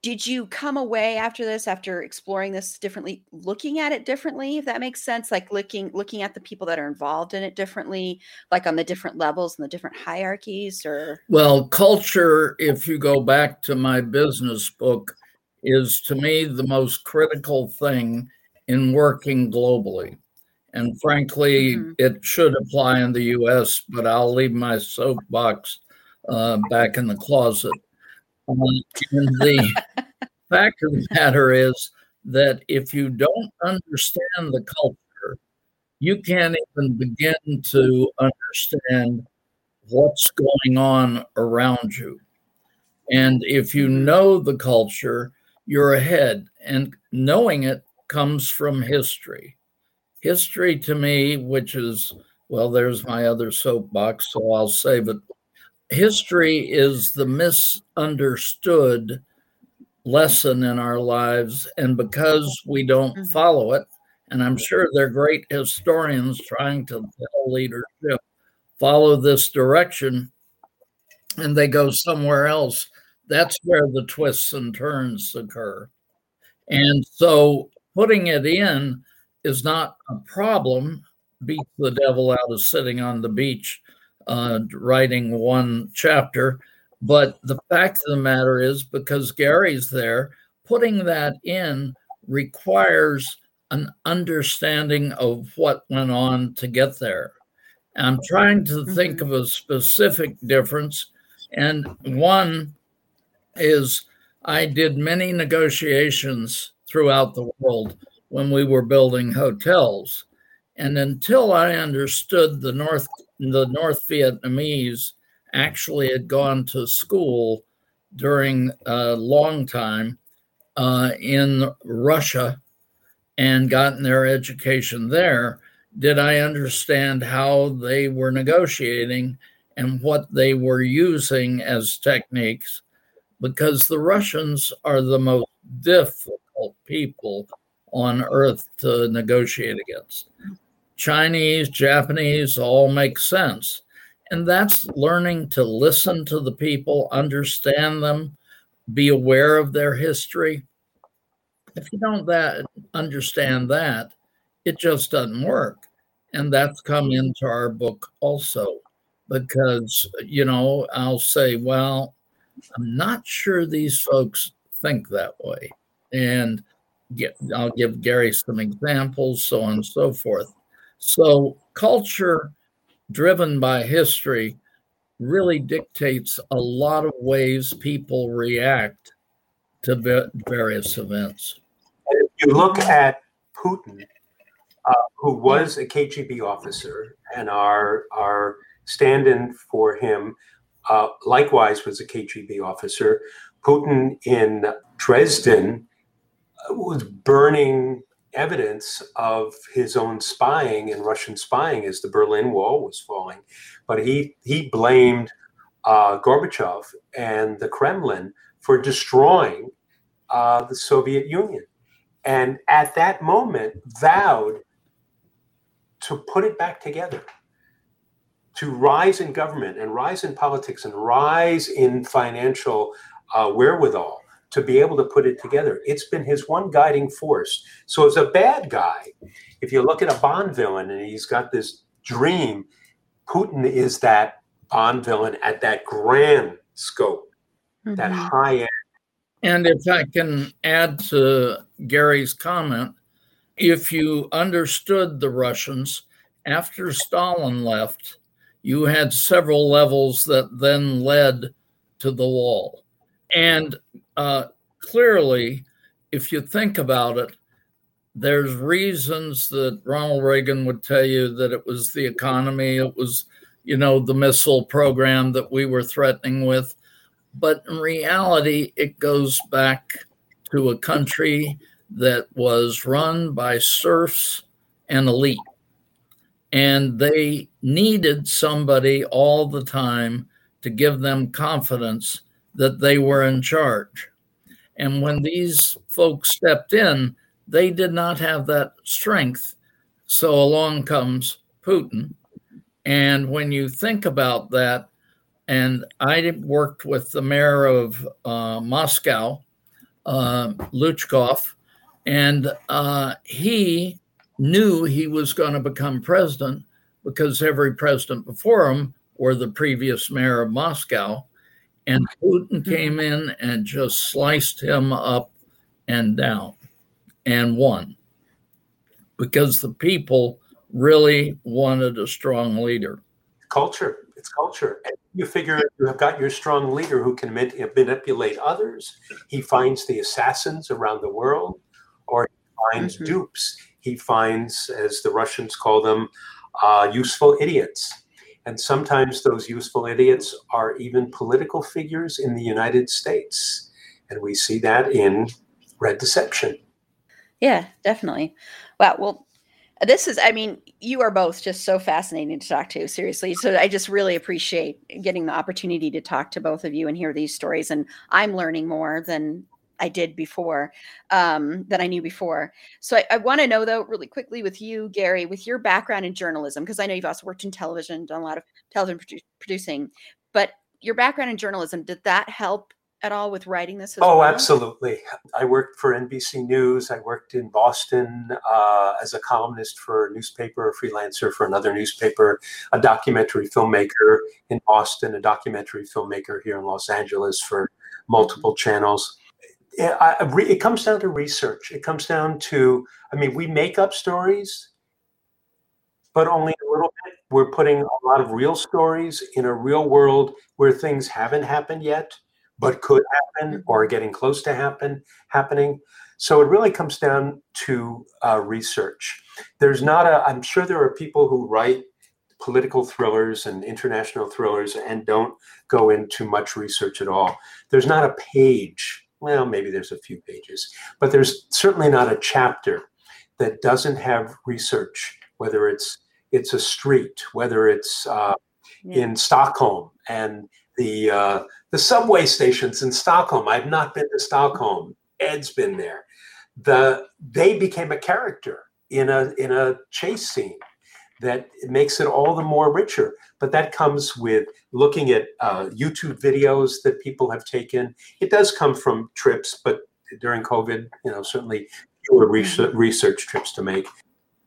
Did you come away after this, after exploring this differently, looking at it differently, if that makes sense? Like looking looking at the people that are involved in it differently, like on the different levels and the different hierarchies, or well, culture. If you go back to my business book, is to me the most critical thing in working globally. And frankly, mm-hmm. it should apply in the US, but I'll leave my soapbox uh, back in the closet. Um, the fact of the matter is that if you don't understand the culture, you can't even begin to understand what's going on around you. And if you know the culture, you're ahead. And knowing it comes from history. History to me, which is, well, there's my other soapbox, so I'll save it. History is the misunderstood lesson in our lives. And because we don't mm-hmm. follow it, and I'm sure they're great historians trying to tell leadership, follow this direction, and they go somewhere else. That's where the twists and turns occur. And so putting it in is not a problem. Beat the devil out of sitting on the beach uh, writing one chapter. But the fact of the matter is, because Gary's there, putting that in requires an understanding of what went on to get there. I'm trying to think mm-hmm. of a specific difference. And one is I did many negotiations throughout the world when we were building hotels. And until I understood the North the North Vietnamese actually had gone to school during a long time uh, in Russia and gotten their education there, did I understand how they were negotiating and what they were using as techniques? Because the Russians are the most difficult people on earth to negotiate against. Chinese, Japanese all make sense. And that's learning to listen to the people, understand them, be aware of their history. If you don't that understand that, it just doesn't work. And that's come into our book also, because you know, I'll say, well, I'm not sure these folks think that way. And get, I'll give Gary some examples, so on and so forth. So culture driven by history really dictates a lot of ways people react to various events. if you look at Putin, uh, who was a KGB officer, and our our stand-in for him, uh, likewise was a KGB officer. Putin in Dresden was burning evidence of his own spying and Russian spying as the Berlin Wall was falling. But he he blamed uh, Gorbachev and the Kremlin for destroying uh, the Soviet Union, and at that moment vowed to put it back together. To rise in government and rise in politics and rise in financial uh, wherewithal to be able to put it together. It's been his one guiding force. So, as a bad guy, if you look at a Bond villain and he's got this dream, Putin is that Bond villain at that grand scope, mm-hmm. that high end. And if I can add to Gary's comment, if you understood the Russians after Stalin left, you had several levels that then led to the wall. And uh, clearly, if you think about it, there's reasons that Ronald Reagan would tell you that it was the economy, it was, you know, the missile program that we were threatening with. But in reality, it goes back to a country that was run by serfs and elite. And they needed somebody all the time to give them confidence that they were in charge. And when these folks stepped in, they did not have that strength. So along comes Putin. And when you think about that, and I worked with the mayor of uh, Moscow, uh, Luzhkov, and uh, he knew he was going to become president because every president before him were the previous mayor of Moscow. And Putin mm-hmm. came in and just sliced him up and down and won because the people really wanted a strong leader. Culture, it's culture. And you figure you have got your strong leader who can manipulate others. He finds the assassins around the world or he finds mm-hmm. dupes. he finds, as the Russians call them, uh, useful idiots. And sometimes those useful idiots are even political figures in the United States. And we see that in Red Deception. Yeah, definitely. Wow. Well, this is, I mean, you are both just so fascinating to talk to, seriously. So I just really appreciate getting the opportunity to talk to both of you and hear these stories. And I'm learning more than I did before, um, that I knew before. So I, I want to know, though, really quickly with you, Gary, with your background in journalism, because I know you've also worked in television, done a lot of television produ- producing, but your background in journalism, did that help at all with writing this? oh, well? absolutely. I worked for NBC News. I worked in Boston uh, as a columnist for a newspaper, a freelancer for another newspaper, a documentary filmmaker in Boston, a documentary filmmaker here in Los Angeles for multiple channels. It, I, it comes down to research. It comes down to, I mean, we make up stories, but only a little bit. We're putting a lot of real stories in a real world where things haven't happened yet but could happen mm-hmm. or getting close to happen happening. So it really comes down to uh, research. There's not a. I'm sure there are people who write political thrillers and international thrillers and don't go into much research at all. There's not a page. Well, maybe there's a few pages, but there's certainly not a chapter that doesn't have research. Whether it's it's a street, whether it's uh, yeah. in Stockholm and the uh, the subway stations in Stockholm. I've not been to Stockholm. Ed's been there. The they became a character in a in a chase scene that makes it all the more richer. But that comes with looking at uh, YouTube videos that people have taken. It does come from trips, but during COVID, you know, certainly fewer research, mm-hmm. research trips to make.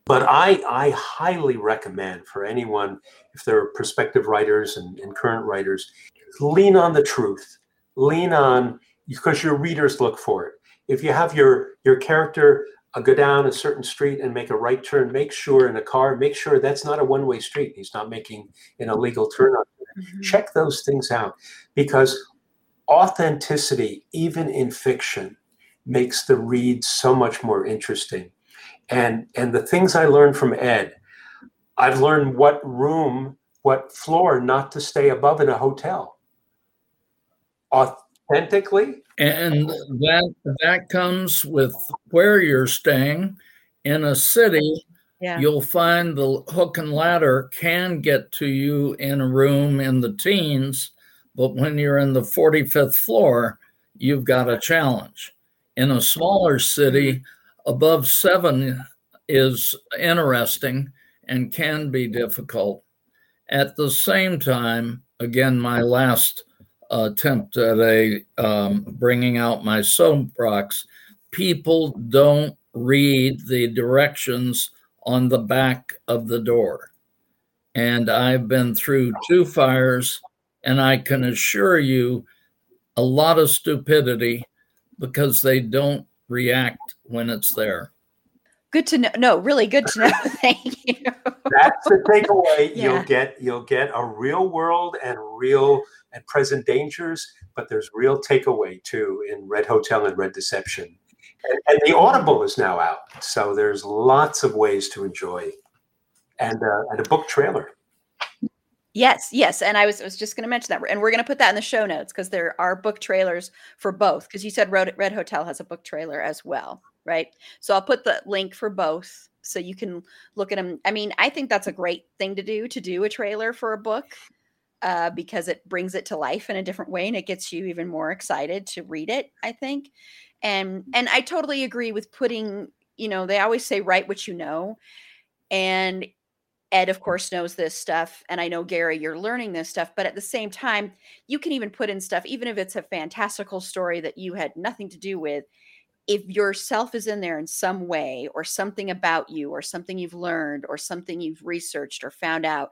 But I, I highly recommend for anyone, if they're prospective writers and, and current writers, lean on the truth lean on because your readers look for it if you have your your character go down a certain street and make a right turn make sure in a car make sure that's not a one-way street he's not making an illegal turn on mm-hmm. check those things out because authenticity even in fiction makes the read so much more interesting and and the things i learned from ed i've learned what room what floor not to stay above in a hotel authentically. And that that comes with where you're staying. In a city, yeah. you'll find the hook and ladder can get to you in a room in the teens, but when you're in the 45th floor, you've got a challenge. In a smaller city, above seven is interesting and can be difficult. At the same time, again, my last attempt at a um, bringing out my soapbox. People don't read the directions on the back of the door. And I've been through two fires, and I can assure you a lot of stupidity because they don't react when it's there. Good to know. No, really good to know. Thank you. That's the takeaway. Yeah. You'll get you'll get a real world and real and present dangers, but there's real takeaway too in Red Hotel and Red Deception. And, and the Audible is now out, so there's lots of ways to enjoy, and uh, and a book trailer. Yes, yes, and I was was just going to mention that, and we're going to put that in the show notes because there are book trailers for both. Because you said Red, Red Hotel has a book trailer as well, right? So I'll put the link for both so you can look at them. I mean, I think that's a great thing to do to do a trailer for a book uh, because it brings it to life in a different way and it gets you even more excited to read it i think. And and i totally agree with putting you know they always say write what you know and ed of course knows this stuff and i know gary you're learning this stuff but at the same time you can even put in stuff even if it's a fantastical story that you had nothing to do with if yourself is in there in some way or something about you or something you've learned or something you've researched or found out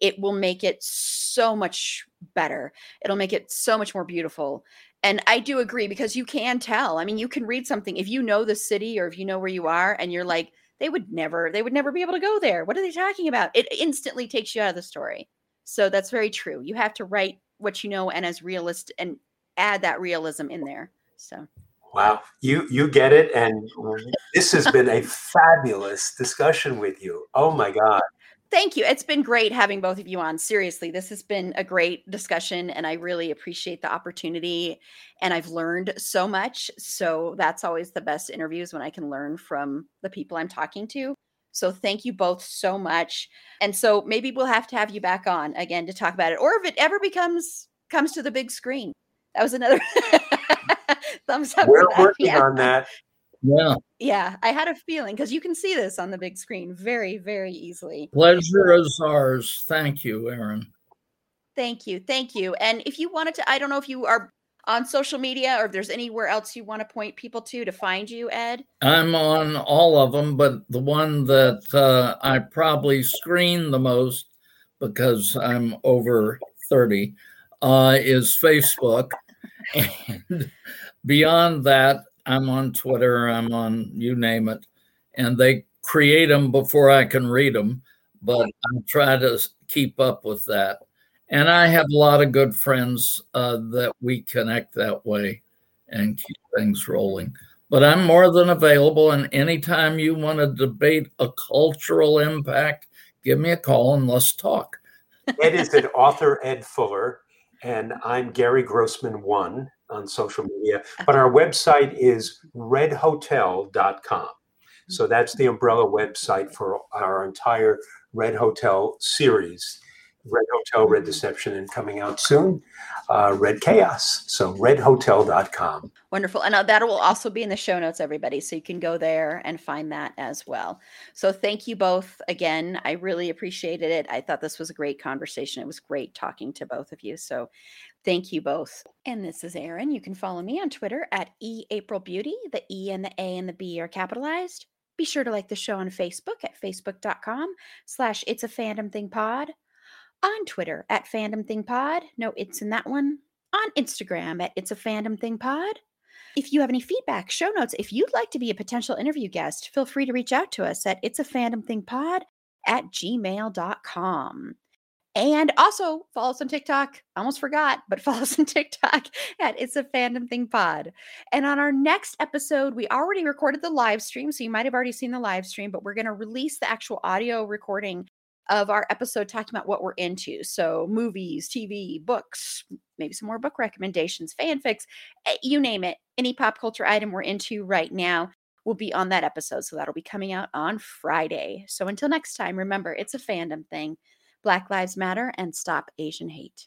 it will make it so much better. It'll make it so much more beautiful. And i do agree because you can tell. I mean you can read something. If you know the city or if you know where you are and you're like they would never they would never be able to go there. What are they talking about? It instantly takes you out of the story. So that's very true. You have to write what you know and as realist and add that realism in there. So Wow, you you get it, and this has been a fabulous discussion with you. Oh my God! Thank you. It's been great having both of you on. Seriously, this has been a great discussion, and I really appreciate the opportunity. And I've learned so much. So that's always the best interviews when I can learn from the people I'm talking to. So thank you both so much. And so maybe we'll have to have you back on again to talk about it, or if it ever becomes comes to the big screen. That was another thumbs up. We're working yeah. on that. Yeah. Yeah, I had a feeling because you can see this on the big screen very, very easily. Pleasure is ours. Thank you, Erin. Thank you. Thank you. And if you wanted to, I don't know if you are on social media or if there's anywhere else you want to point people to to find you, Ed? I'm on all of them, but the one that uh, I probably screen the most because I'm over 30 uh, is Facebook. and beyond that, I'm on Twitter, I'm on you name it, and they create them before I can read them, but I try to keep up with that. And I have a lot of good friends uh, that we connect that way and keep things rolling. But I'm more than available, and anytime you want to debate a cultural impact, give me a call and let's talk. Ed is an author, Ed Fuller, and I'm Gary Grossman one on social media. Uh-huh. But our website is redhotel.com. So that's the mm-hmm. umbrella website for our entire Red Hotel series. Red Hotel, Red Deception, and coming out soon, uh, Red Chaos. So redhotel.com. Wonderful. And uh, that will also be in the show notes, everybody. So you can go there and find that as well. So thank you both again. I really appreciated it. I thought this was a great conversation. It was great talking to both of you. So thank you both. And this is Erin. You can follow me on Twitter at eAprilBeauty. The E and the A and the B are capitalized. Be sure to like the show on Facebook at facebook.com slash it's a fandom thing pod on Twitter at Fandom Thing Pod. No, it's in that one. On Instagram at It's a Fandom Thing Pod. If you have any feedback, show notes, if you'd like to be a potential interview guest, feel free to reach out to us at It's a Fandom Thing Pod at gmail.com. And also follow us on TikTok. I almost forgot, but follow us on TikTok at It's a Fandom Thing Pod. And on our next episode, we already recorded the live stream. So you might have already seen the live stream, but we're going to release the actual audio recording of our episode talking about what we're into. So, movies, TV, books, maybe some more book recommendations, fanfics, eh, you name it. Any pop culture item we're into right now will be on that episode. So, that'll be coming out on Friday. So, until next time, remember it's a fandom thing. Black Lives Matter and stop Asian hate.